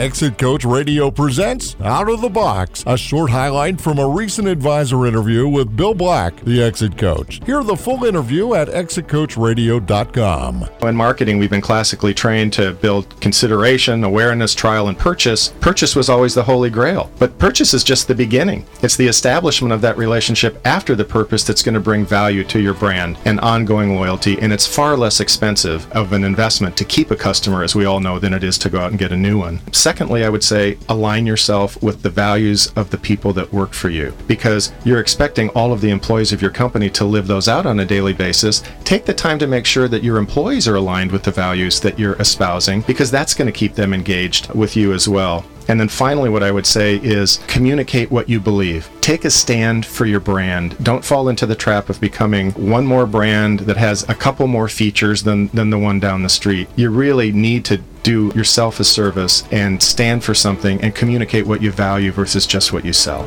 Exit Coach Radio presents Out of the Box, a short highlight from a recent advisor interview with Bill Black, the Exit Coach. Hear the full interview at exitcoachradio.com. In marketing, we've been classically trained to build consideration, awareness, trial, and purchase. Purchase was always the holy grail, but purchase is just the beginning. It's the establishment of that relationship after the purpose that's going to bring value to your brand and ongoing loyalty, and it's far less expensive of an investment to keep a customer, as we all know, than it is to go out and get a new one. Secondly, I would say align yourself with the values of the people that work for you because you're expecting all of the employees of your company to live those out on a daily basis. Take the time to make sure that your employees are aligned with the values that you're espousing because that's going to keep them engaged with you as well. And then finally, what I would say is communicate what you believe. Take a stand for your brand. Don't fall into the trap of becoming one more brand that has a couple more features than, than the one down the street. You really need to do yourself a service and stand for something and communicate what you value versus just what you sell.